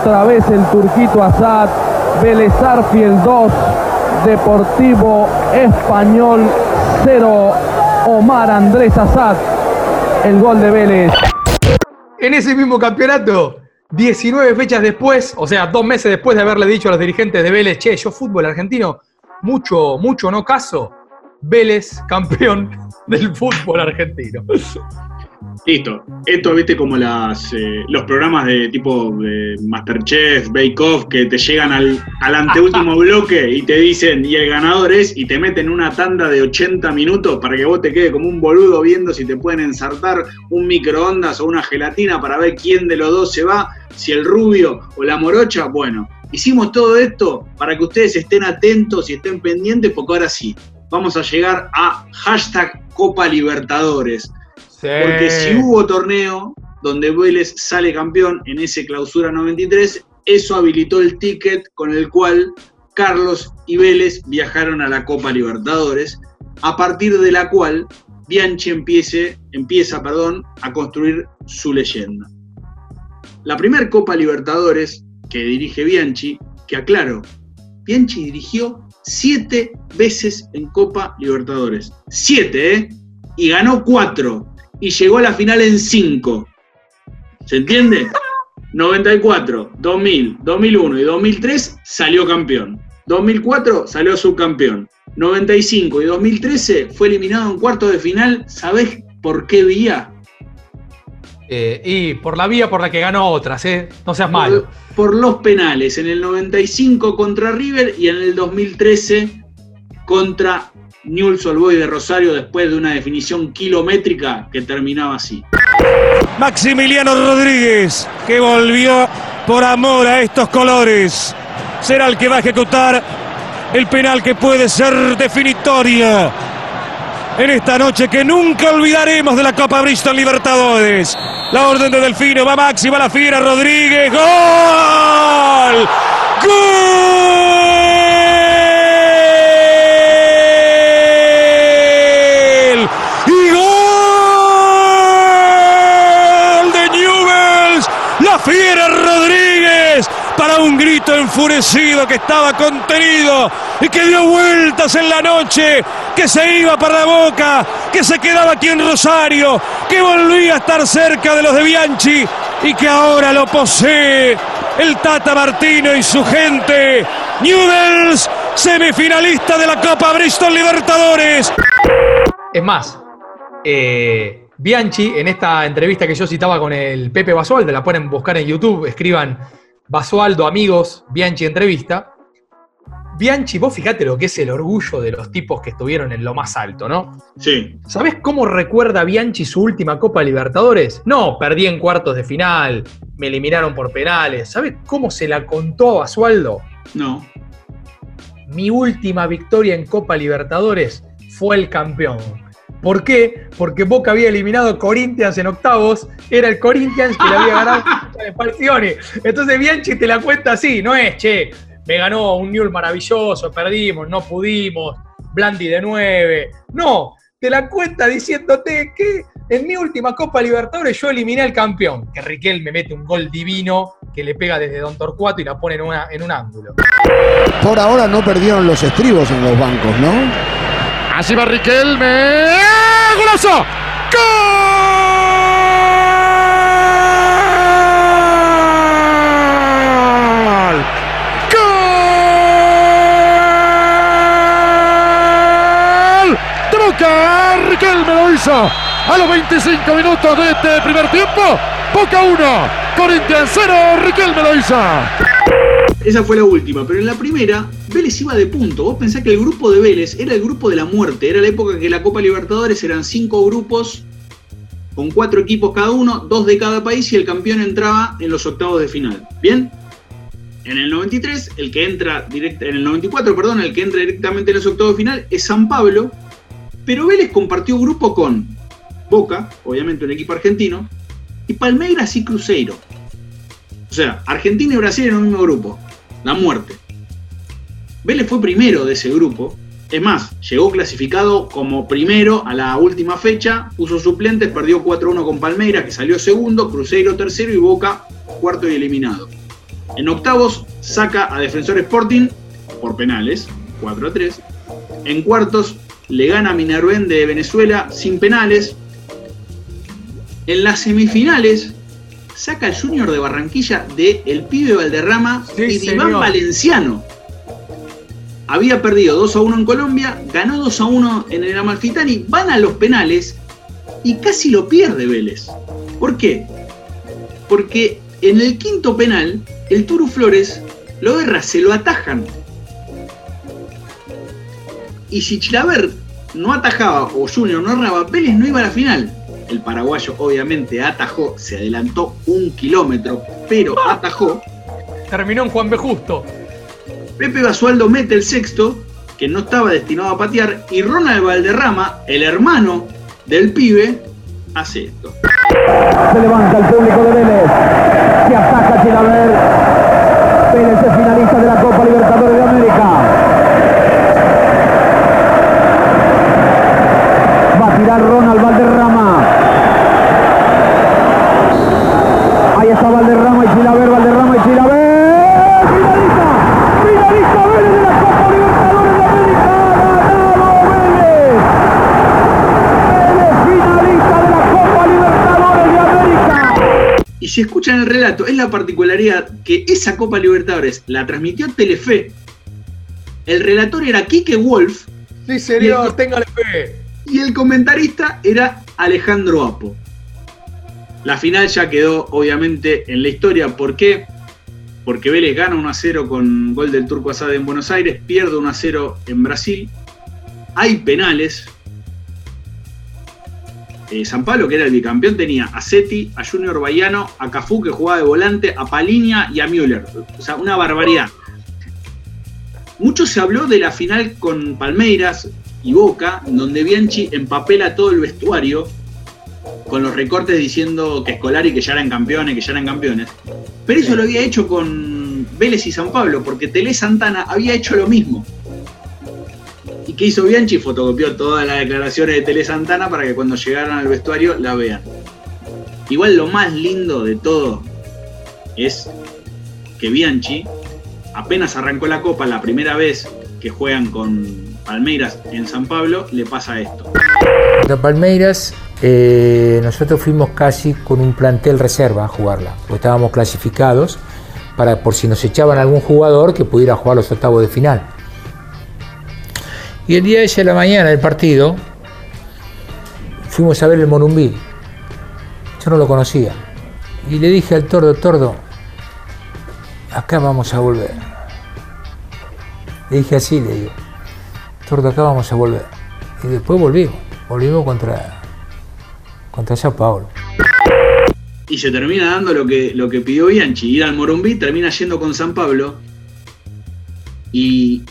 Otra vez el turquito Assad, Vélez Arfield 2, Deportivo Español 0, Omar Andrés Assad, el gol de Vélez. En ese mismo campeonato, 19 fechas después, o sea, dos meses después de haberle dicho a los dirigentes de Vélez, che, yo fútbol argentino, mucho, mucho no caso, Vélez campeón del fútbol argentino. Listo. Esto, viste, como las, eh, los programas de tipo de Masterchef, Bake Off, que te llegan al, al anteúltimo bloque y te dicen, y el ganador es, y te meten una tanda de 80 minutos para que vos te quedes como un boludo viendo si te pueden ensartar un microondas o una gelatina para ver quién de los dos se va, si el rubio o la morocha. Bueno, hicimos todo esto para que ustedes estén atentos y estén pendientes, porque ahora sí, vamos a llegar a hashtag Copa Libertadores. Porque si hubo torneo donde Vélez sale campeón en ese clausura 93, eso habilitó el ticket con el cual Carlos y Vélez viajaron a la Copa Libertadores, a partir de la cual Bianchi empiece, empieza perdón, a construir su leyenda. La primera Copa Libertadores que dirige Bianchi, que aclaro, Bianchi dirigió siete veces en Copa Libertadores. Siete, ¿eh? Y ganó cuatro y llegó a la final en 5. ¿Se entiende? 94, 2000, 2001 y 2003 salió campeón. 2004 salió subcampeón. 95 y 2013 fue eliminado en cuarto de final. ¿Sabés por qué vía? Eh, y por la vía por la que ganó otras, ¿eh? No seas malo. Por, por los penales. En el 95 contra River y en el 2013 contra Newell's Old de Rosario después de una definición kilométrica que terminaba así. Maximiliano Rodríguez, que volvió por amor a estos colores, será el que va a ejecutar el penal que puede ser definitoria en esta noche que nunca olvidaremos de la Copa Bristol Libertadores. La orden de Delfino, va Maxi, va la fiera, Rodríguez, gol. ¡Gol! Fiera Rodríguez para un grito enfurecido que estaba contenido y que dio vueltas en la noche, que se iba para la boca, que se quedaba aquí en Rosario, que volvía a estar cerca de los de Bianchi y que ahora lo posee el Tata Martino y su gente. Newells, semifinalista de la Copa Bristol Libertadores. Es más, eh, Bianchi, en esta entrevista que yo citaba con el Pepe Basualdo, la pueden buscar en YouTube, escriban Basualdo, amigos, Bianchi entrevista. Bianchi, vos fíjate lo que es el orgullo de los tipos que estuvieron en lo más alto, ¿no? Sí. ¿Sabés cómo recuerda Bianchi su última Copa Libertadores? No, perdí en cuartos de final, me eliminaron por penales. ¿Sabés cómo se la contó a Basualdo? No. Mi última victoria en Copa Libertadores fue el campeón. ¿Por qué? Porque Boca había eliminado Corinthians en octavos, era el Corinthians que le había ganado a Falcioni. Entonces Bianchi te la cuenta así, no es, che, me ganó un Newell maravilloso, perdimos, no pudimos, Blandi de 9. No, te la cuenta diciéndote que en mi última Copa Libertadores yo eliminé al campeón, que Riquel me mete un gol divino que le pega desde Don Torcuato y la pone en, una- en un ángulo. Por ahora no perdieron los estribos en los bancos, ¿no? Así va Riquelme. ¡Golazo! ¡Gol! ¡Gol! ¡De! Riquelme lo a los 25 minutos de este primer tiempo. Boca 1, Corinthians 0, Riquelme lo. Esa fue la última, pero en la primera, Vélez iba de punto. Vos pensás que el grupo de Vélez era el grupo de la muerte. Era la época en que la Copa Libertadores eran cinco grupos con cuatro equipos cada uno, dos de cada país y el campeón entraba en los octavos de final. ¿Bien? En el 93, el que entra directa, en el 94, perdón, el que entra directamente en los octavos de final es San Pablo, pero Vélez compartió grupo con Boca, obviamente un equipo argentino, y Palmeiras y Cruzeiro. O sea, Argentina y Brasil en un mismo grupo. La muerte. Vélez fue primero de ese grupo. Es más, llegó clasificado como primero a la última fecha, puso suplentes, perdió 4-1 con Palmeiras, que salió segundo, Cruzeiro tercero y Boca cuarto y eliminado. En octavos saca a Defensor Sporting por penales, 4-3. En cuartos le gana a Minerven de Venezuela sin penales. En las semifinales saca al Junior de Barranquilla de El Pibe Valderrama y de Iván. Valenciano. Había perdido 2 a 1 en Colombia, ganó 2 a 1 en el Amalfitani, van a los penales y casi lo pierde Vélez. ¿Por qué? Porque en el quinto penal, el Turu Flores lo erra, se lo atajan. Y si Chilaver no atajaba o Junior no erraba, Vélez no iba a la final. El paraguayo obviamente atajó, se adelantó un kilómetro, pero atajó. Terminó en Juan B. Justo. Pepe Basualdo mete el sexto, que no estaba destinado a patear, y Ronald Valderrama, el hermano del pibe, hace esto. Se levanta el público de Vélez. Que ataca Chilaver. Vélez es finalista de la Copa Libertadores de América. Va a tirar Ronald Valderrama. Ahí está Valderrama y Chilaver, Valderrama y Chilaver. ¡Finalista! ¡Finalista Vélez de la Copa Libertadores de América! ¡Ganado Vélez! ¡Vélez finalista de la Copa Libertadores de América! Y si escuchan el relato, es la particularidad que esa Copa Libertadores la transmitió Telefe. El relator era Quique Wolf. Sí, señor, téngale fe. Y el comentarista era Alejandro Apo. La final ya quedó obviamente en la historia. ¿Por qué? Porque Vélez gana 1 a 0 con gol del Turco Asad en Buenos Aires, pierde 1 a 0 en Brasil. Hay penales. Eh, San Pablo, que era el bicampeón, tenía a Seti, a Junior Baiano, a Cafú, que jugaba de volante, a Paliña y a Müller. O sea, una barbaridad. Mucho se habló de la final con Palmeiras y Boca, donde Bianchi empapela todo el vestuario con los recortes diciendo que Escolari que ya eran campeones, que ya eran campeones. Pero eso lo había hecho con Vélez y San Pablo, porque Tele Santana había hecho lo mismo. ¿Y qué hizo Bianchi? Fotocopió todas las declaraciones de Tele Santana para que cuando llegaran al vestuario la vean. Igual lo más lindo de todo es que Bianchi, apenas arrancó la Copa, la primera vez que juegan con Palmeiras en San Pablo, le pasa esto. Contra Palmeiras, eh, nosotros fuimos casi con un plantel reserva a jugarla, porque estábamos clasificados para por si nos echaban algún jugador que pudiera jugar los octavos de final. Y el día ese de la mañana del partido, fuimos a ver el Morumbí. Yo no lo conocía. Y le dije al tordo, tordo, acá vamos a volver. Le dije así, le digo, tordo, acá vamos a volver. Y después volvimos, volvimos contra, contra Sao Paulo. Y se termina dando lo que, lo que pidió Bianchi, ir al Morumbí, termina yendo con San Pablo. Y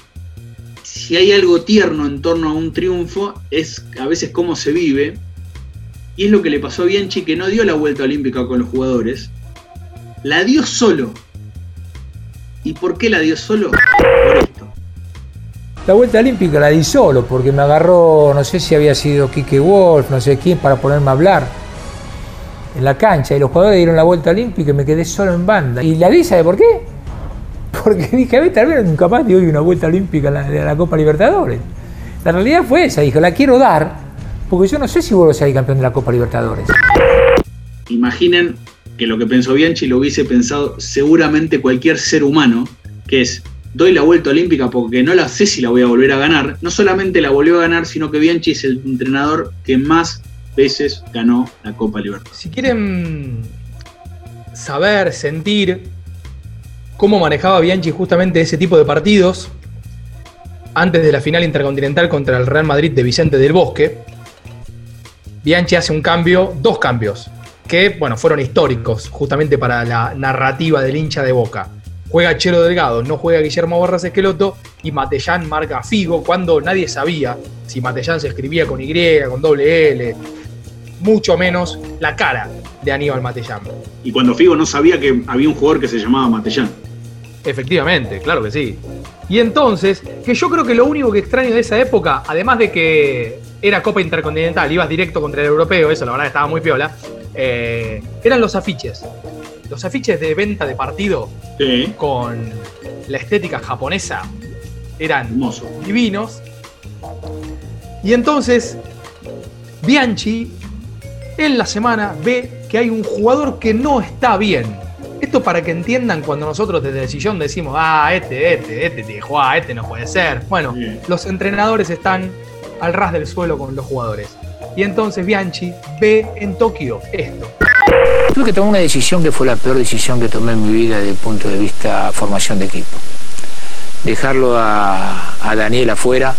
si hay algo tierno en torno a un triunfo, es a veces cómo se vive. Y es lo que le pasó a Bianchi, que no dio la vuelta olímpica con los jugadores. La dio solo. ¿Y por qué la dio solo? Por esto. La vuelta olímpica la di solo, porque me agarró, no sé si había sido Kike Wolf, no sé quién, para ponerme a hablar en la cancha. Y los jugadores dieron la vuelta olímpica y me quedé solo en banda. Y la di, ¿sabe por qué? Porque dije, a ver, tal vez nunca más te doy una vuelta olímpica de la Copa Libertadores. La realidad fue esa, dijo, la quiero dar, porque yo no sé si vuelvo a ser campeón de la Copa Libertadores. Imaginen que lo que pensó Bianchi lo hubiese pensado seguramente cualquier ser humano, que es, doy la vuelta olímpica porque no la sé si la voy a volver a ganar. No solamente la volvió a ganar, sino que Bianchi es el entrenador que más veces ganó la Copa Libertadores. Si quieren saber, sentir cómo manejaba Bianchi justamente ese tipo de partidos, antes de la final intercontinental contra el Real Madrid de Vicente del Bosque, Bianchi hace un cambio, dos cambios, que bueno, fueron históricos justamente para la narrativa del hincha de Boca. Juega Chelo Delgado, no juega Guillermo Barras Esqueloto y Matellán marca Figo cuando nadie sabía si Matellán se escribía con Y, con doble L, mucho menos la cara de Aníbal Matellán. Y cuando Figo no sabía que había un jugador que se llamaba Matellán. Efectivamente, claro que sí. Y entonces, que yo creo que lo único que extraño de esa época, además de que era Copa Intercontinental, ibas directo contra el europeo, eso la verdad estaba muy piola, eh, eran los afiches. Los afiches de venta de partido Sí. con la estética japonesa eran divinos. Y entonces, Bianchi en la semana ve que hay un jugador que no está bien. Esto para que entiendan cuando nosotros desde el sillón decimos, ah, este, este, este te juega, este no puede ser. Bueno, los entrenadores están al ras del suelo con los jugadores. Y entonces Bianchi ve en Tokio esto. Tuve que tomar una decisión que fue la peor decisión que tomé en mi vida desde el punto de vista formación de equipo. Dejarlo a, a Daniel afuera,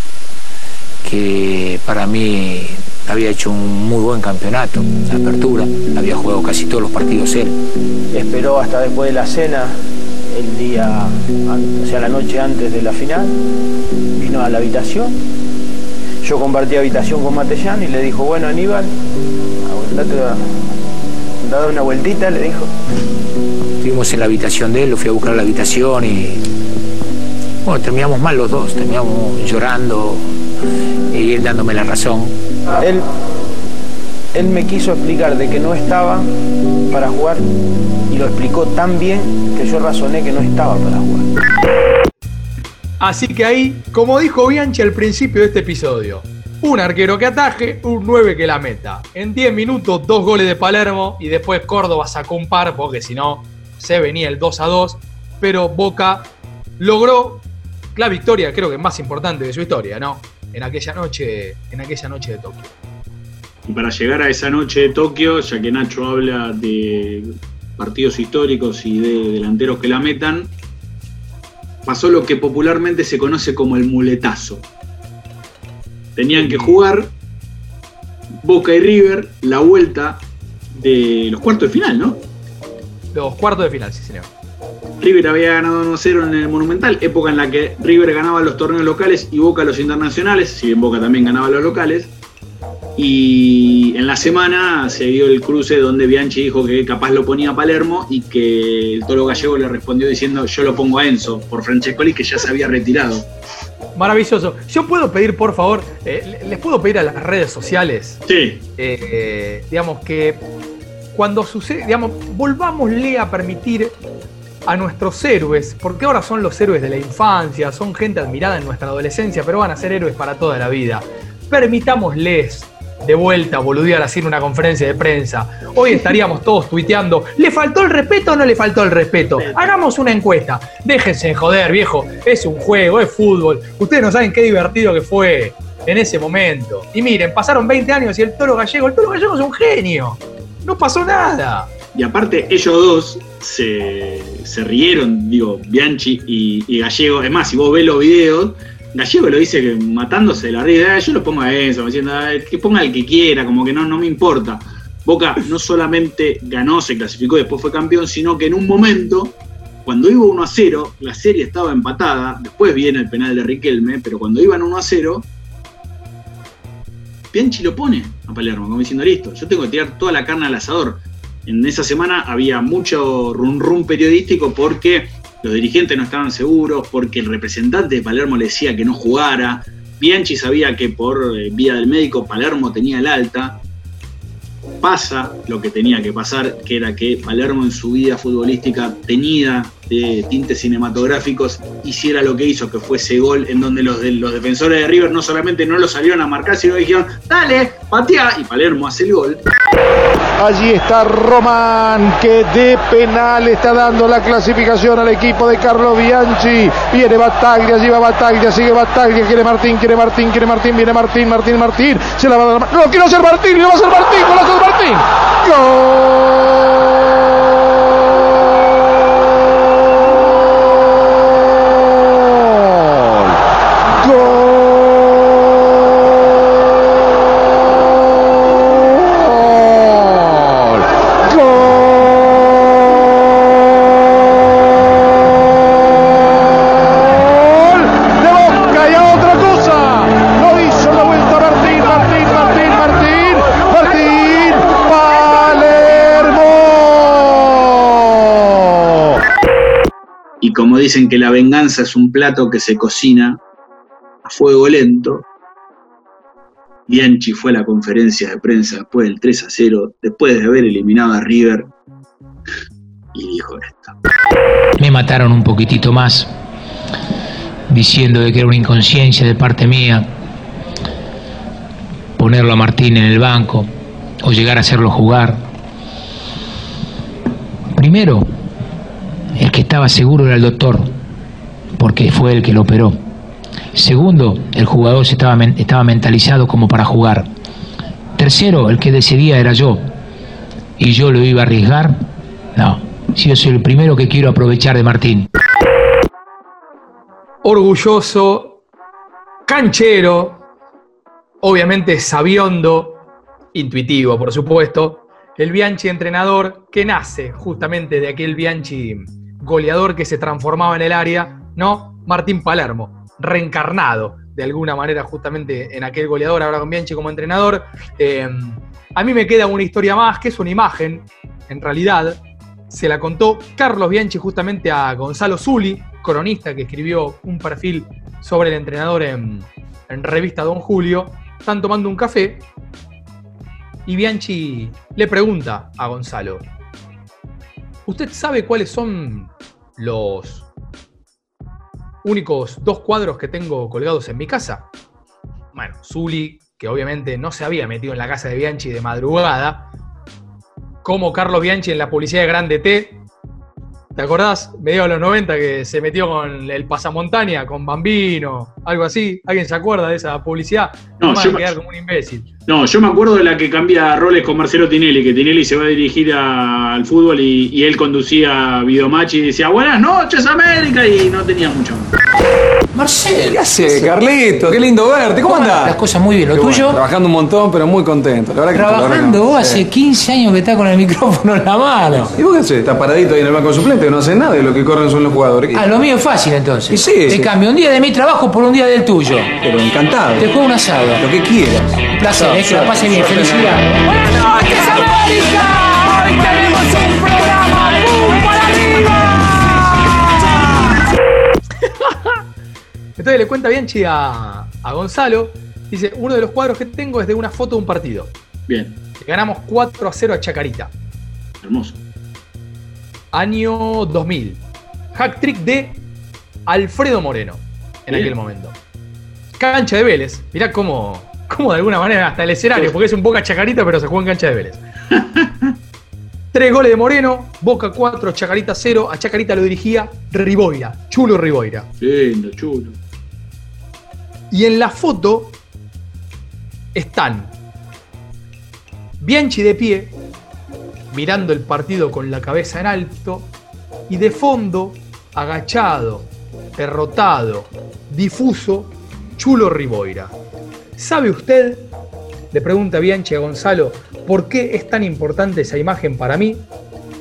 que para mí había hecho un muy buen campeonato, la apertura, había jugado casi todos los partidos él. Esperó hasta después de la cena, el día, o sea, la noche antes de la final, vino a la habitación. Yo compartí habitación con Matellán y le dijo, bueno Aníbal, dar una vueltita, le dijo. Estuvimos en la habitación de él, lo fui a buscar a la habitación y bueno, terminamos mal los dos, terminamos llorando y él dándome la razón. Él, él me quiso explicar de que no estaba para jugar y lo explicó tan bien que yo razoné que no estaba para jugar. Así que ahí, como dijo Bianchi al principio de este episodio, un arquero que ataje, un 9 que la meta. En 10 minutos, dos goles de Palermo y después Córdoba sacó un par porque si no se venía el 2 a 2. Pero Boca logró la victoria, creo que más importante de su historia, ¿no? En aquella noche, en aquella noche de Tokio. Y para llegar a esa noche de Tokio, ya que Nacho habla de partidos históricos y de delanteros que la metan, pasó lo que popularmente se conoce como el muletazo. Tenían que jugar Boca y River la vuelta de los cuartos de final, ¿no? Los cuartos de final, sí, señor. River había ganado 1-0 en el Monumental, época en la que River ganaba los torneos locales y Boca los internacionales, si bien Boca también ganaba los locales. Y en la semana se dio el cruce donde Bianchi dijo que capaz lo ponía a Palermo y que el Toro Gallego le respondió diciendo yo lo pongo a Enzo por Francescoli que ya se había retirado. Maravilloso. Yo puedo pedir, por favor, eh, les puedo pedir a las redes sociales, Sí, eh, digamos que cuando sucede, digamos, volvámosle a permitir a nuestros héroes, porque ahora son los héroes de la infancia, son gente admirada en nuestra adolescencia, pero van a ser héroes para toda la vida. Permitámosles de vuelta boludear así en una conferencia de prensa. Hoy estaríamos todos tuiteando, ¿le faltó el respeto o no le faltó el respeto? Hagamos una encuesta. Déjense de joder, viejo. Es un juego, es fútbol. Ustedes no saben qué divertido que fue en ese momento. Y miren, pasaron 20 años y el Toro Gallego, el Toro Gallego es un genio. No pasó nada. Y aparte, ellos dos se, se rieron, digo, Bianchi y, Gallego. Es más, si vos ves los videos, Gallego lo dice que matándose de la risa, yo lo pongo a eso, diciendo "Ah, que ponga el que quiera, como que no, no me importa. Boca no solamente ganó, se clasificó y después fue campeón, sino que en un momento, cuando iba 1 a 0, la serie estaba empatada, después viene el penal de Riquelme, pero cuando iban 1 a 0, Bianchi lo pone a Palermo, como diciendo, listo, yo tengo que tirar toda la carne al asador. En esa semana había mucho rum rum periodístico porque los dirigentes no estaban seguros, porque el representante de Palermo le decía que no jugara. Bianchi sabía que por eh, vía del médico Palermo tenía el alta. Pasa lo que tenía que pasar, que era que Palermo en su vida futbolística tenida de tintes cinematográficos hiciera lo que hizo, que fue ese gol en donde los, los defensores de River no solamente no lo salieron a marcar, sino dijeron, dale, patea, y Palermo hace el gol. Allí está Román que de penal está dando la clasificación al equipo de Carlos Bianchi. Viene Bataglia, lleva Bataglia, sigue Bataglia, quiere Martín, quiere Martín, quiere Martín, viene Martín, Martín, Martín. Se la va a dar. No, quiero hacer Martín, lo va a hacer Martín, golazo de Martín. ¡Gol! ¡Gol! ¡Gol! ¡De Boca y a otra cosa! Lo hizo la vuelta Martín, Martín, Martín, Martín, Martín, Palermo. Y como dicen que la venganza es un plato que se cocina a fuego lento, Bianchi fue a la conferencia de prensa después del 3 a 0, después de haber eliminado a River, y dijo esto. Me mataron un poquitito más, diciendo de que era una inconsciencia de parte mía ponerlo a Martín en el banco o llegar a hacerlo jugar. Primero, estaba seguro era el doctor, porque fue el que lo operó. Segundo, el jugador estaba, estaba mentalizado como para jugar. Tercero, el que decidía era yo. ¿Y yo lo iba a arriesgar? No. Si yo soy el primero que quiero aprovechar de Martín. orgulloso, canchero, obviamente sabiondo, intuitivo, por supuesto. El Bianchi entrenador que nace justamente de aquel Bianchi goleador que se transformaba en el área, ¿no? Martín Palermo, reencarnado de alguna manera justamente en aquel goleador, ahora con Bianchi como entrenador. Eh, a mí me queda una historia más, que es una imagen, en realidad, se la contó Carlos Bianchi justamente a Gonzalo Zuli, cronista que escribió un perfil sobre el entrenador en, en revista Don Julio. Están tomando un café y Bianchi le pregunta a Gonzalo, ¿usted sabe cuáles son los únicos dos cuadros que tengo colgados en mi casa? Bueno, Zuli, que obviamente no se había metido en la casa de Bianchi de madrugada, como Carlos Bianchi en la publicidad de Grande T. ¿Te acordás? Medio de los 90 que se metió con el pasamontaña, con Bambino, algo así. ¿Alguien se acuerda de esa publicidad? No, No, yo a me- quedar como un imbécil. No, yo me acuerdo de la que cambia roles con Marcelo Tinelli, que Tinelli se va a dirigir a- al fútbol y, y él conducía Videomatch y decía Buenas noches América y no tenía mucho. Marcelo. ¿Qué hace, Carlito? Qué lindo verte. ¿Cómo andás? Las cosas muy bien. ¿Lo Qué bueno, tuyo? trabajando un montón, pero muy contento. La verdad que Trabajando vos hace 15 años que estás con el micrófono en la mano. ¿Y vos qué haces? Estás paradito ahí en el banco suplente, que no haces nada de lo que corren son los jugadores. Ah, lo mío es fácil entonces. Y sí, Te sí. cambio un día de mi trabajo por un día del tuyo. Pero encantado. Te juego un asado. Lo que quieras. Un placer, Chao, eh, que la suerte, pase bien. suerte. Felicidades. Buenas noches, América. Hoy tenemos un Entonces le cuenta Bianchi a, a Gonzalo. Dice, uno de los cuadros que tengo es de una foto de un partido. Bien, Ganamos 4 a 0 a Chacarita. hermoso. Año 2000. hack trick de Alfredo Moreno en Bien. aquel momento. Cancha de Vélez. Mirá cómo, cómo de alguna manera hasta el escenario, porque es un Boca Chacarita, pero se juega en cancha de Vélez. Tres goles de Moreno, Boca 4, Chacarita 0. A Chacarita lo dirigía Riboira, Chulo Riboira. Lindo, chulo. Y en la foto están Bianchi de pie, mirando el partido con la cabeza en alto, y de fondo, agachado, derrotado, difuso, Chulo Riboira. ¿Sabe usted, le pregunta Bianchi a Gonzalo, por qué es tan importante esa imagen para mí?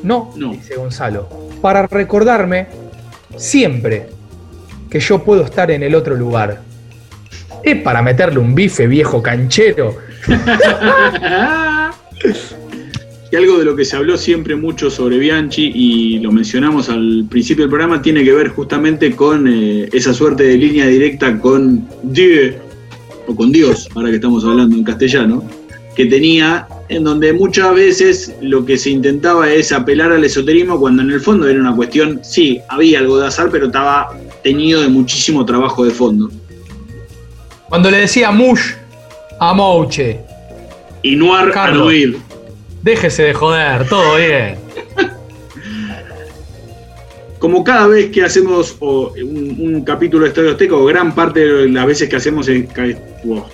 No, dice Gonzalo, para recordarme siempre que yo puedo estar en el otro lugar. Es para meterle un bife viejo canchero. Y algo de lo que se habló siempre mucho sobre Bianchi y lo mencionamos al principio del programa tiene que ver justamente con eh, esa suerte de línea directa con Dieu, o con Dios, ahora que estamos hablando en castellano, que tenía en donde muchas veces lo que se intentaba es apelar al esoterismo cuando en el fondo era una cuestión, sí, había algo de azar, pero estaba teñido de muchísimo trabajo de fondo. Cuando le decía Mush a Mouche. Y Noir a Carlos. Déjese de joder, todo bien. como cada vez que hacemos un, un capítulo de Estadio Azteca, o gran parte de las veces que hacemos, en- wow.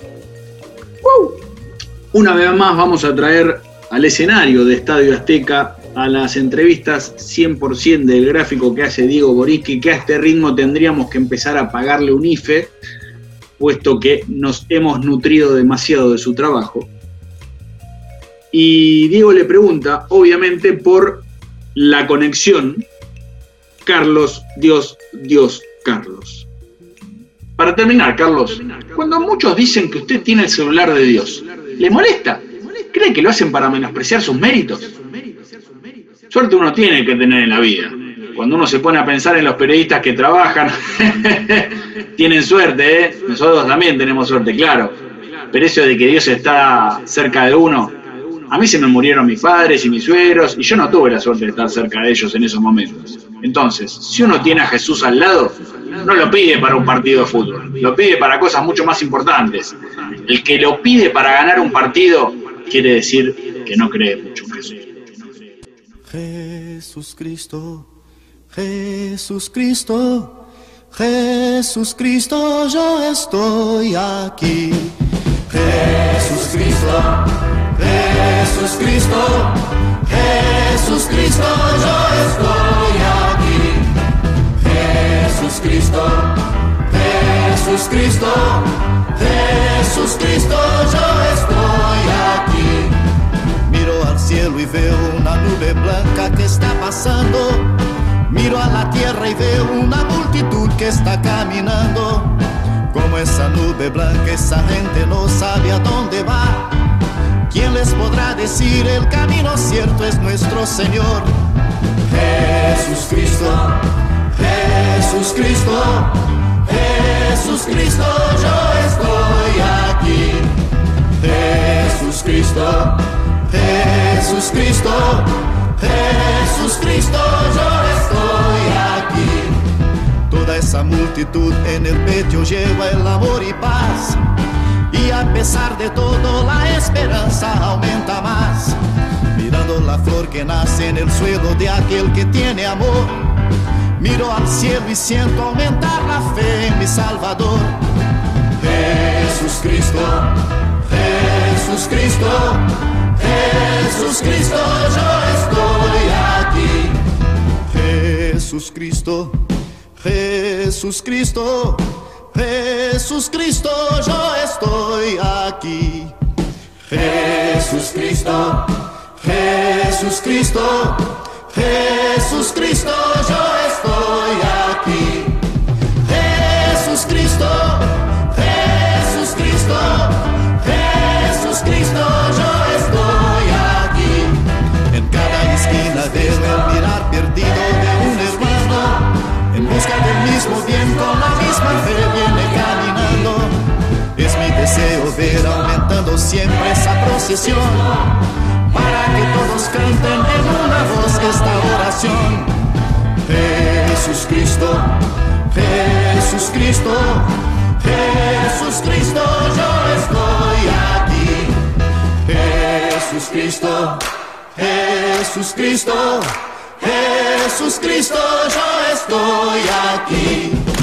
una vez más vamos a traer al escenario de Estadio Azteca a las entrevistas 100% del gráfico que hace Diego Boriski, que a este ritmo tendríamos que empezar a pagarle un IFE, puesto que nos hemos nutrido demasiado de su trabajo. Y Diego le pregunta, obviamente, por la conexión Carlos, Dios, Dios, Carlos. Para terminar, Carlos, cuando muchos dicen que usted tiene el celular de Dios, ¿le molesta? ¿Cree que lo hacen para menospreciar sus méritos? Suerte uno tiene que tener en la vida. Cuando uno se pone a pensar en los periodistas que trabajan, tienen suerte, ¿eh? Nosotros también tenemos suerte, claro. Pero eso de que Dios está cerca de uno, a mí se me murieron mis padres y mis suegros y yo no tuve la suerte de estar cerca de ellos en esos momentos. Entonces, si uno tiene a Jesús al lado, no lo pide para un partido de fútbol, lo pide para cosas mucho más importantes. El que lo pide para ganar un partido quiere decir que no cree mucho en Jesús. Jesús Cristo, Jesús Cristo, Jesús Cristo, yo estoy aquí. Jesús Cristo, Jesús Cristo, Jesús Cristo, yo estoy aquí. Jesús Cristo, Jesús Cristo, Jesús Cristo, yo estoy aquí. Miro al cielo y veo una nube blanca que está pasando. Miro a la tierra y veo una multitud que está caminando. Como esa nube blanca, esa gente no sabe a dónde va. ¿Quién les podrá decir el camino cierto es nuestro Señor? Jesús Cristo, Jesús Cristo, Jesús Cristo, yo estoy aquí. Jesús Cristo, Jesús Cristo, Jesús Cristo, yo estoy aquí. Toda esa multitud en el pecho lleva el amor y paz. Y a pesar de todo la esperanza aumenta más. Mirando la flor que nace en el suelo de aquel que tiene amor. Miro al cielo y siento aumentar la fe en mi Salvador. Jesús Cristo, Jesús Cristo, Jesús Cristo, yo estoy aquí. Jesús Cristo, Jesús Cristo, Jesús Cristo, yo estoy aquí. Jesús Cristo, Jesús Cristo, Jesús Cristo, yo estoy siempre esa procesión, para que todos canten en una voz esta oración. Jesús Cristo, Jesús Cristo, Jesús Cristo, yo estoy aquí. Jesús Cristo, Jesús Cristo, Jesús Cristo, yo estoy aquí.